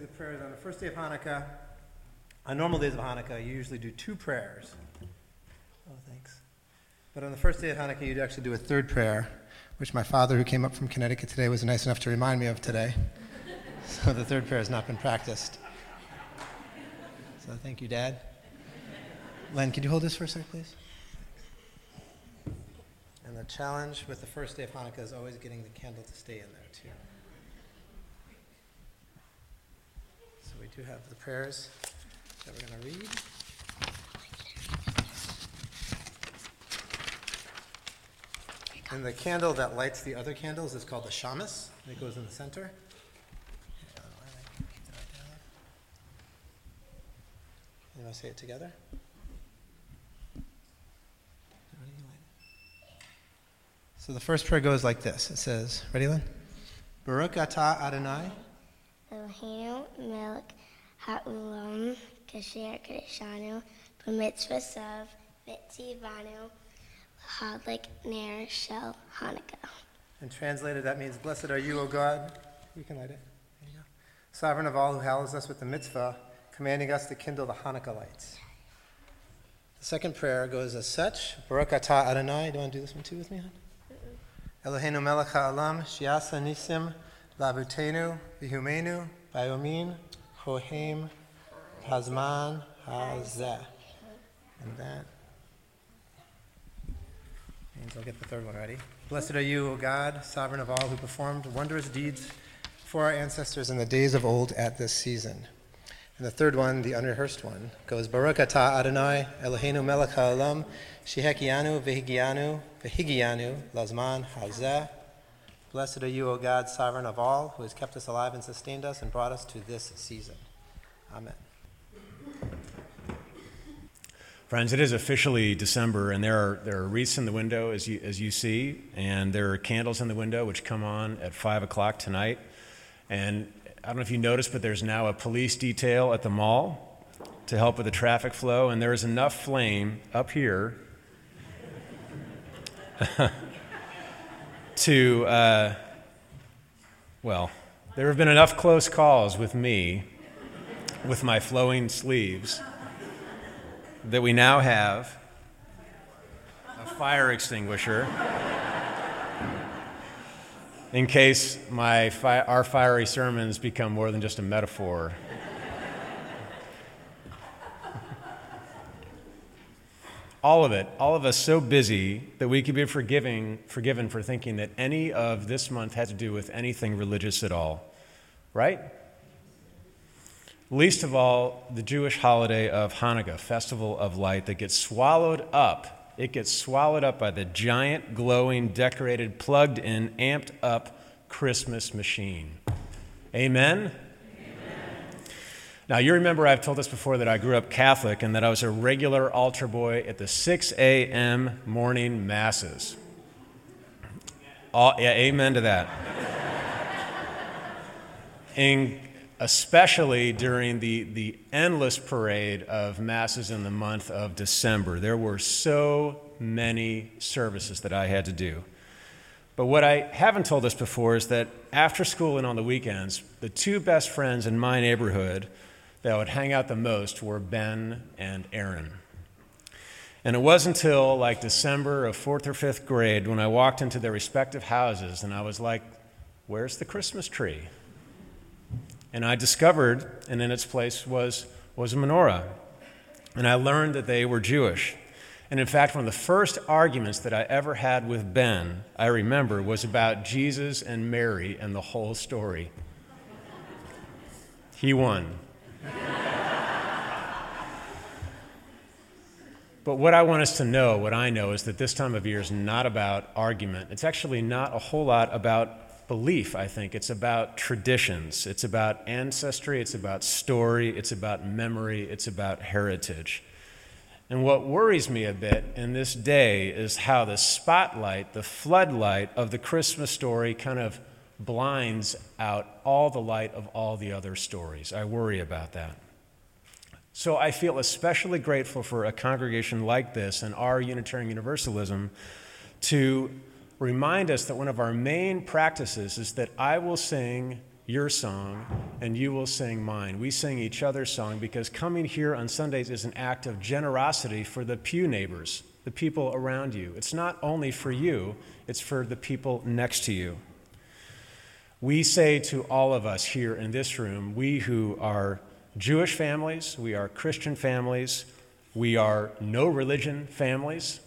the prayers on the first day of Hanukkah. On normal days of Hanukkah, you usually do two prayers. Oh, thanks. But on the first day of Hanukkah, you'd actually do a third prayer, which my father, who came up from Connecticut today, was nice enough to remind me of today. so the third prayer has not been practiced. So thank you, Dad. Len, could you hold this for a sec, please? And the challenge with the first day of Hanukkah is always getting the candle to stay in there, too. So we do have the prayers that we're going to read. And the candle that lights the other candles is called the shamas. It goes in the center. You want to say it together? So the first prayer goes like this. It says, ready, Lynn? Baruch atah Adonai. Eloheinu melech ha'olam kasher kadeshanu b'mitzvah sav v'tzivanu l'hadlik ner shel Hanukkah. And translated, that means, Blessed are you, O God. You can light it. There you go. Sovereign of all who hallows us with the mitzvah, commanding us to kindle the Hanukkah lights. The second prayer goes as such Baruch atah Adonai. Do you want to do this one too with me, hon? Eloheinu melech ha'olam, shiasa nisim, lavutenu, vihumenu, bayomin, hohem, hazman, hazeh. And that means I'll get the third one ready. Blessed are you, O God, sovereign of all, who performed wondrous deeds for our ancestors in the days of old at this season. And the third one, the unrehearsed one, goes Baruch atah Adonai, Eloheinu melech ha'olam, shehekianu vehigianu, vehigianu, lazman hazeh. Blessed are you, O God, sovereign of all, who has kept us alive and sustained us and brought us to this season. Amen. Friends, it is officially December, and there are, there are wreaths in the window, as you, as you see, and there are candles in the window which come on at 5 o'clock tonight. And I don't know if you noticed, but there's now a police detail at the mall to help with the traffic flow, and there is enough flame up here to, uh, well, there have been enough close calls with me with my flowing sleeves that we now have a fire extinguisher in case my fi- our fiery sermons become more than just a metaphor. All of it, all of us so busy that we could be forgiving, forgiven for thinking that any of this month had to do with anything religious at all, right? Least of all, the Jewish holiday of Hanukkah, Festival of Light, that gets swallowed up. It gets swallowed up by the giant, glowing, decorated, plugged in, amped up Christmas machine. Amen? Now, you remember I've told this before that I grew up Catholic and that I was a regular altar boy at the 6 a.m. morning masses. All, yeah, amen to that. In, especially during the, the endless parade of masses in the month of December. There were so many services that I had to do. But what I haven't told us before is that after school and on the weekends, the two best friends in my neighborhood that would hang out the most were Ben and Aaron. And it wasn't until like December of fourth or fifth grade when I walked into their respective houses and I was like, Where's the Christmas tree? And I discovered, and in its place was, was a menorah. And I learned that they were Jewish. And in fact, one of the first arguments that I ever had with Ben, I remember, was about Jesus and Mary and the whole story. He won. But what I want us to know, what I know, is that this time of year is not about argument. It's actually not a whole lot about belief, I think. It's about traditions, it's about ancestry, it's about story, it's about memory, it's about heritage. And what worries me a bit in this day is how the spotlight, the floodlight of the Christmas story kind of blinds out all the light of all the other stories. I worry about that. So I feel especially grateful for a congregation like this and our Unitarian Universalism to remind us that one of our main practices is that I will sing your song and you will sing mine. We sing each other's song because coming here on Sundays is an act of generosity for the pew neighbors, the people around you. It's not only for you, it's for the people next to you. We say to all of us here in this room, we who are Jewish families, we are Christian families, we are no religion families,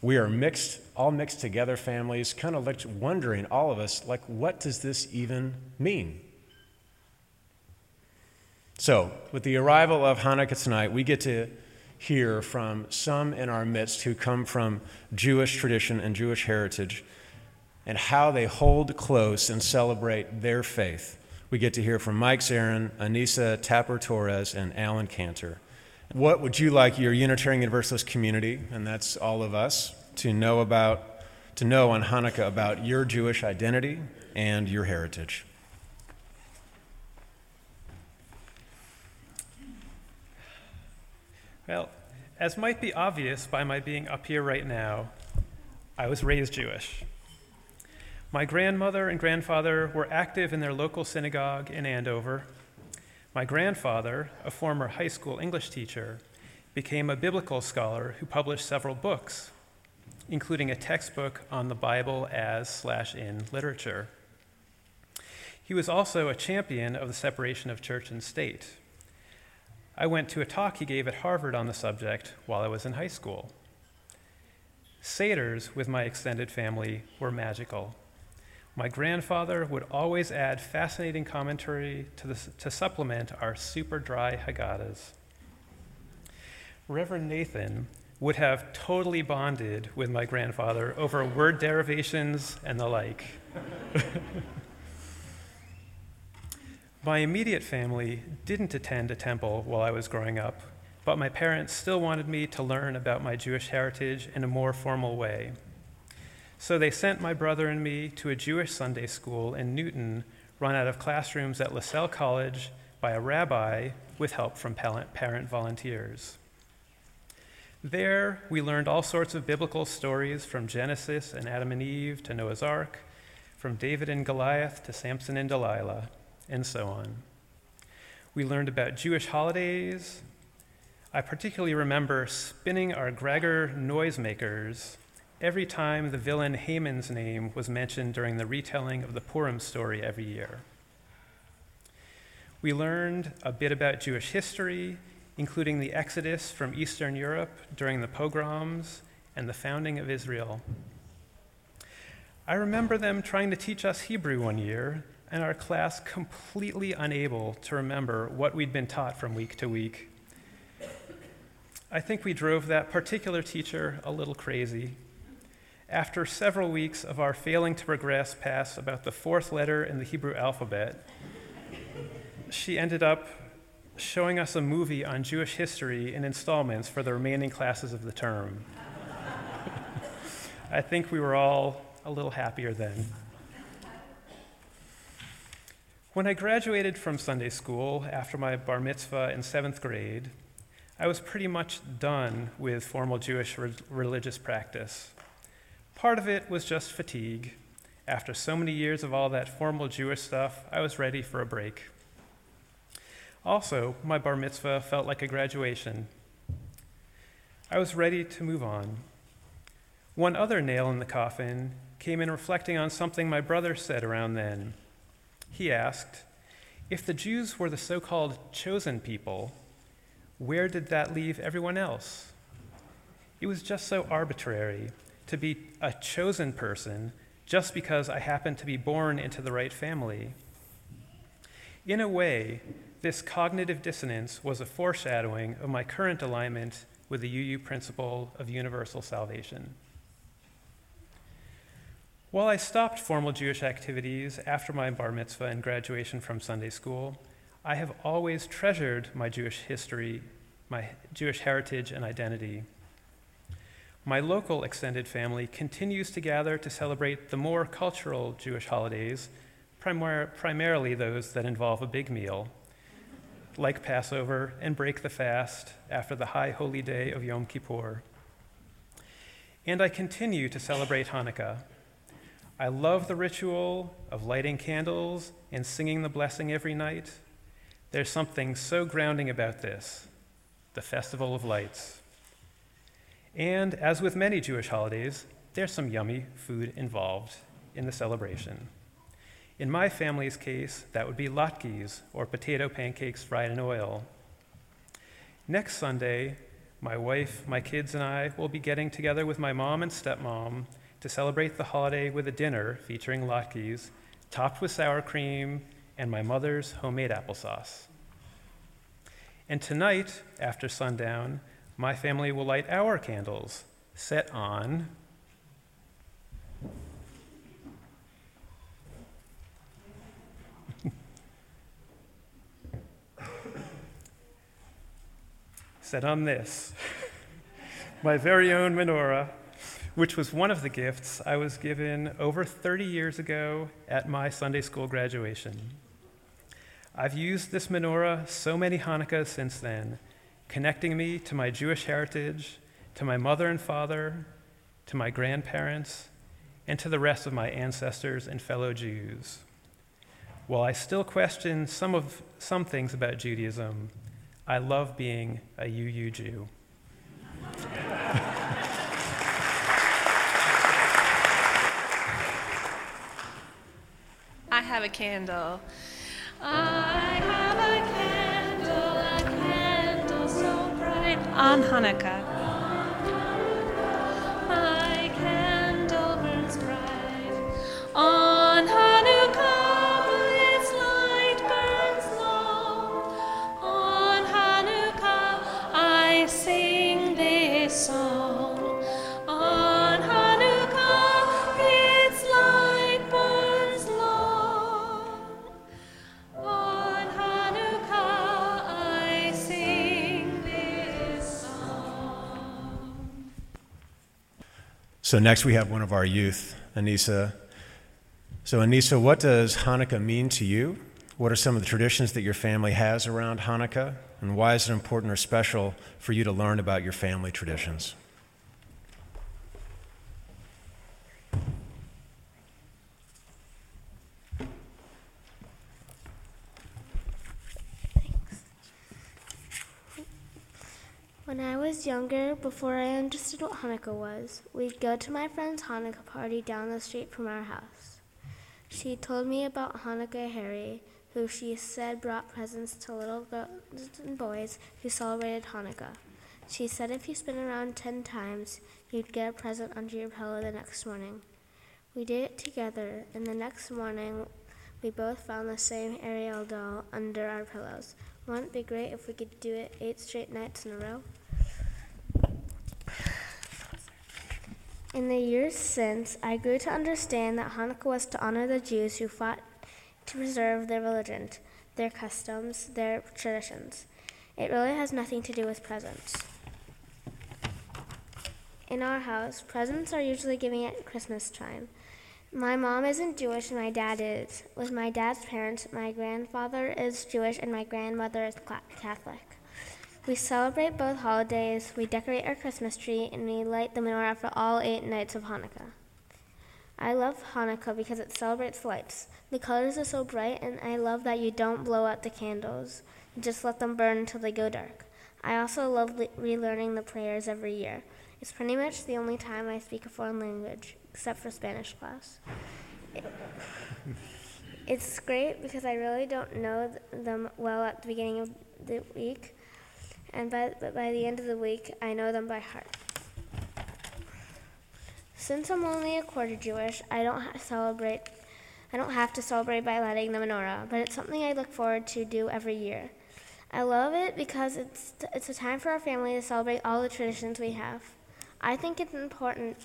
we are mixed, all mixed together families, kind of like wondering, all of us, like, what does this even mean? So, with the arrival of Hanukkah tonight, we get to hear from some in our midst who come from Jewish tradition and Jewish heritage and how they hold close and celebrate their faith. We get to hear from Mike Zarin, Anissa Tapper Torres, and Alan Cantor. What would you like your Unitarian Universalist community, and that's all of us, to know about, to know on Hanukkah about your Jewish identity and your heritage? Well, as might be obvious by my being up here right now, I was raised Jewish. My grandmother and grandfather were active in their local synagogue in Andover. My grandfather, a former high school English teacher, became a biblical scholar who published several books, including a textbook on the Bible as slash in literature. He was also a champion of the separation of church and state. I went to a talk he gave at Harvard on the subject while I was in high school. Seders with my extended family were magical. My grandfather would always add fascinating commentary to, the, to supplement our super dry Haggadahs. Reverend Nathan would have totally bonded with my grandfather over word derivations and the like. my immediate family didn't attend a temple while I was growing up, but my parents still wanted me to learn about my Jewish heritage in a more formal way. So they sent my brother and me to a Jewish Sunday school in Newton, run out of classrooms at Lasell College by a rabbi with help from parent volunteers. There, we learned all sorts of biblical stories from Genesis and Adam and Eve to Noah's Ark, from David and Goliath to Samson and Delilah, and so on. We learned about Jewish holidays. I particularly remember spinning our grogger noisemakers every time the villain Haman's name was mentioned during the retelling of the Purim story every year. We learned a bit about Jewish history, including the exodus from Eastern Europe during the pogroms and the founding of Israel. I remember them trying to teach us Hebrew one year, and our class completely unable to remember what we'd been taught from week to week. I think we drove that particular teacher a little crazy. After several weeks of our failing to progress past about the fourth letter in the Hebrew alphabet, she ended up showing us a movie on Jewish history in installments for the remaining classes of the term. I think we were all a little happier then. When I graduated from Sunday school after my bar mitzvah in seventh grade, I was pretty much done with formal Jewish re- religious practice. Part of it was just fatigue. After so many years of all that formal Jewish stuff, I was ready for a break. Also, my bar mitzvah felt like a graduation. I was ready to move on. One other nail in the coffin came in reflecting on something my brother said around then. He asked, If the Jews were the so called chosen people, where did that leave everyone else? It was just so arbitrary to be a chosen person just because I happened to be born into the right family. In a way, this cognitive dissonance was a foreshadowing of my current alignment with the UU principle of universal salvation. While I stopped formal Jewish activities after my bar mitzvah and graduation from Sunday school, I have always treasured my Jewish history, my Jewish heritage and identity. My local extended family continues to gather to celebrate the more cultural Jewish holidays, primar- primarily those that involve a big meal, like Passover and break the fast after the high holy day of Yom Kippur. And I continue to celebrate Hanukkah. I love the ritual of lighting candles and singing the blessing every night. There's something so grounding about this, the Festival of Lights. And as with many Jewish holidays, there's some yummy food involved in the celebration. In my family's case, that would be latkes, or potato pancakes fried in oil. Next Sunday, my wife, my kids, and I will be getting together with my mom and stepmom to celebrate the holiday with a dinner featuring latkes, topped with sour cream and my mother's homemade applesauce. And tonight, after sundown, my family will light our candles, set on. Set on this. My very own menorah, which was one of the gifts I was given over 30 years ago at my Sunday school graduation. I've used this menorah so many Hanukkahs since then, connecting me to my Jewish heritage, to my mother and father, to my grandparents, and to the rest of my ancestors and fellow Jews. While I still question some, of, some things about Judaism, I love being a UU Jew. I have a candle. I have a candle, on Hanukkah. So next we have one of our youth, Anissa. So Anissa, what does Hanukkah mean to you? What are some of the traditions that your family has around Hanukkah? And why is it important or special for you to learn about your family traditions? When I was younger, before I understood what Hanukkah was, we'd go to my friend's Hanukkah party down the street from our house. She told me about Hanukkah Harry, who she said brought presents to little girls and boys who celebrated Hanukkah. She said if you spin around ten times, you'd get a present under your pillow the next morning. We did it together, and the next morning, we both found the same Ariel doll under our pillows. Wouldn't it be great if we could do it eight straight nights in a row? In the years since, I grew to understand that Hanukkah was to honor the Jews who fought to preserve their religion, their customs, their traditions. It really has nothing to do with presents. In our house, presents are usually given at Christmas time. My mom isn't Jewish and my dad is. With my dad's parents, my grandfather is Jewish and my grandmother is Catholic. We celebrate both holidays, we decorate our Christmas tree, and we light the menorah for all eight nights of Hanukkah. I love Hanukkah because it celebrates lights. The colors are so bright, and I love that you don't blow out the candles. You just let them burn until they go dark. I also love le- relearning the prayers every year. It's pretty much the only time I speak a foreign language, except for Spanish class. It- it's great because I really don't know them well at the beginning of the week, and by, by the end of the week, I know them by heart. Since I'm only a quarter Jewish, I don't celebrate. I don't have to celebrate by lighting the menorah, but it's something I look forward to do every year. I love it because it's it's a time for our family to celebrate all the traditions we have. I think it's important.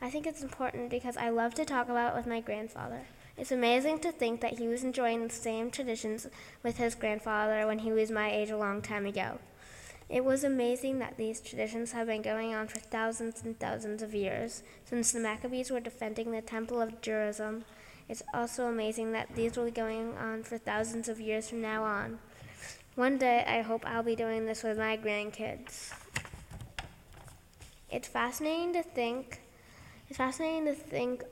I think it's important because I love to talk about it with my grandfather. It's amazing to think that he was enjoying the same traditions with his grandfather when he was my age a long time ago. It was amazing that these traditions have been going on for thousands and thousands of years, since the Maccabees were defending the Temple of Jerusalem. It's also amazing that these will be going on for thousands of years from now on. One day, I hope I'll be doing this with my grandkids. It's fascinating to think. It's fascinating to think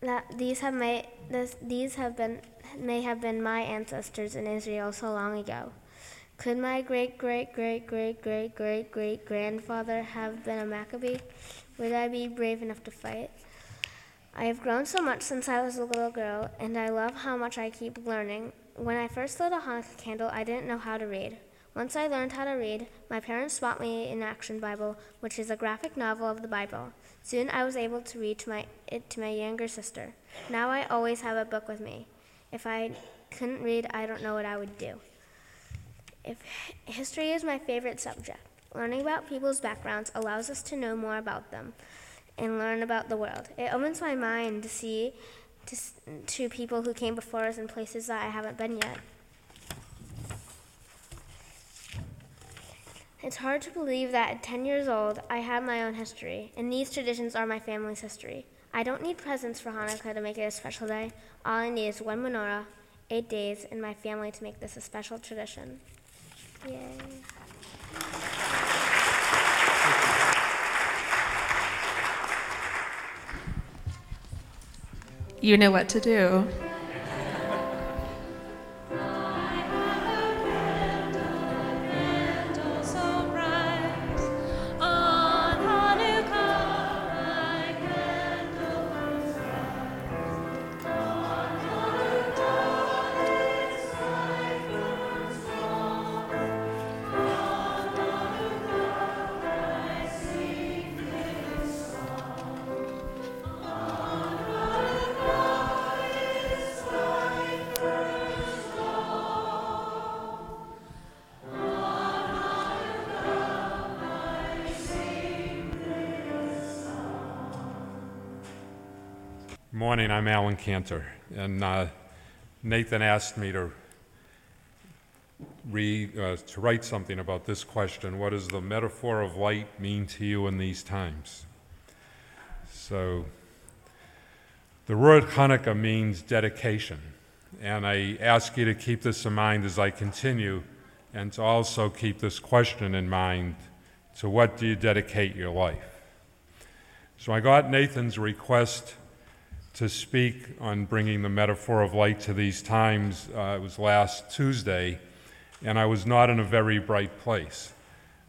that these have may this, these have been may have been my ancestors in Israel so long ago. Could my great great great great great great great grandfather have been a Maccabee? Would I be brave enough to fight? I have grown so much since I was a little girl, and I love how much I keep learning. When I first lit a Hanukkah candle, I didn't know how to read. Once I learned how to read, my parents bought me an Action Bible, which is a graphic novel of the Bible. Soon I was able to read to my, it to my younger sister. Now I always have a book with me. If I couldn't read, I don't know what I would do. If history is my favorite subject, learning about people's backgrounds allows us to know more about them and learn about the world. It opens my mind to see to, to people who came before us in places that I haven't been yet. It's hard to believe that at 10 years old, I had my own history, and these traditions are my family's history. I don't need presents for Hanukkah to make it a special day. All I need is one menorah, eight days, and my family to make this a special tradition. Yay. You know what to do. Good morning, I'm Alan Cantor, and uh, Nathan asked me to read, uh, to write something about this question: What does the metaphor of light mean to you in these times? So, the word Hanukkah means dedication, and I ask you to keep this in mind as I continue, and to also keep this question in mind: To what do you dedicate your life? So I got Nathan's request to speak on bringing the metaphor of light to these times. Uh, it was last Tuesday, and I was not in a very bright place.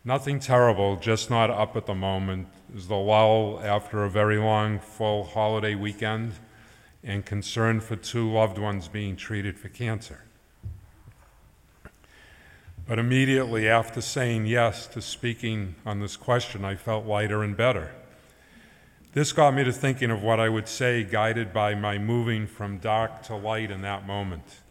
Nothing terrible, just not up at the moment. It was the lull after a very long, full holiday weekend and concern for two loved ones being treated for cancer. But immediately after saying yes to speaking on this question, I felt lighter and better. This got me to thinking of what I would say, guided by my moving from dark to light in that moment.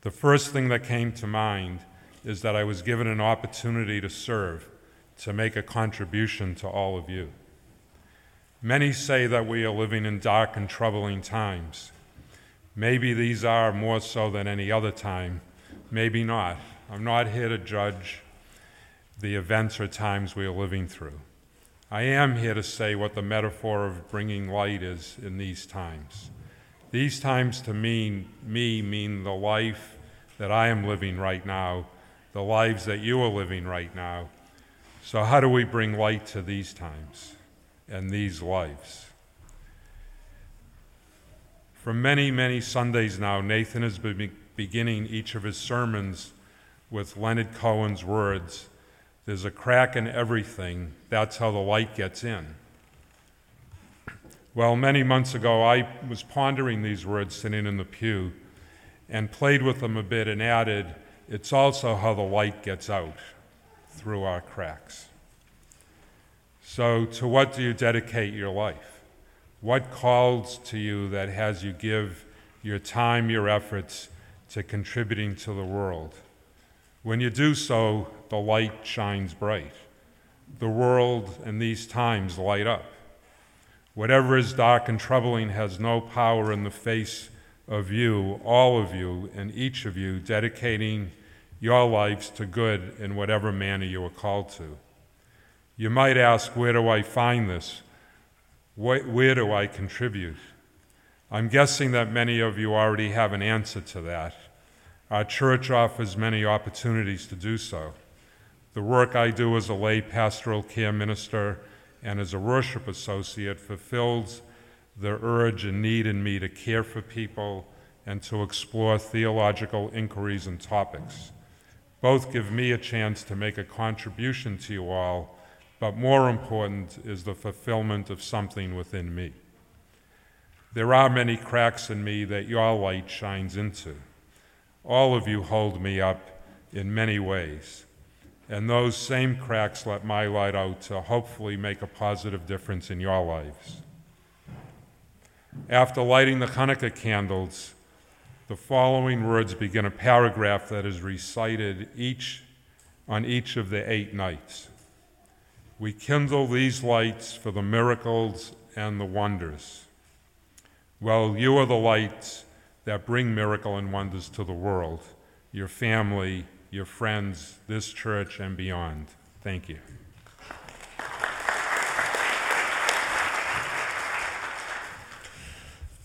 The first thing that came to mind is that I was given an opportunity to serve, to make a contribution to all of you. Many say that we are living in dark and troubling times. Maybe these are more so than any other time, maybe not. I'm not here to judge the events or times we are living through. I am here to say what the metaphor of bringing light is in these times. These times to me, me mean the life that I am living right now, the lives that you are living right now. So, how do we bring light to these times and these lives? For many, many Sundays now, Nathan has been beginning each of his sermons with Leonard Cohen's words There's a crack in everything, that's how the light gets in. Well, many months ago, I was pondering these words sitting in the pew and played with them a bit and added, It's also how the light gets out through our cracks. So, to what do you dedicate your life? What calls to you that has you give your time, your efforts to contributing to the world? When you do so, the light shines bright. The world and these times light up. Whatever is dark and troubling has no power in the face of you, all of you, and each of you dedicating your lives to good in whatever manner you are called to. You might ask, where do I find this? Where do I contribute? I'm guessing that many of you already have an answer to that. Our church offers many opportunities to do so. The work I do as a lay pastoral care minister and as a worship associate fulfills the urge and need in me to care for people and to explore theological inquiries and topics. Both give me a chance to make a contribution to you all, but more important is the fulfillment of something within me. There are many cracks in me that your light shines into. All of you hold me up in many ways, and those same cracks let my light out to hopefully make a positive difference in your lives. After lighting the Hanukkah candles, the following words begin a paragraph that is recited each on each of the eight nights. We kindle these lights for the miracles and the wonders. Well, you are the lights that bring miracle and wonders to the world, your family, your friends, this church, and beyond. Thank you.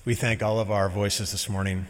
We thank all of our voices this morning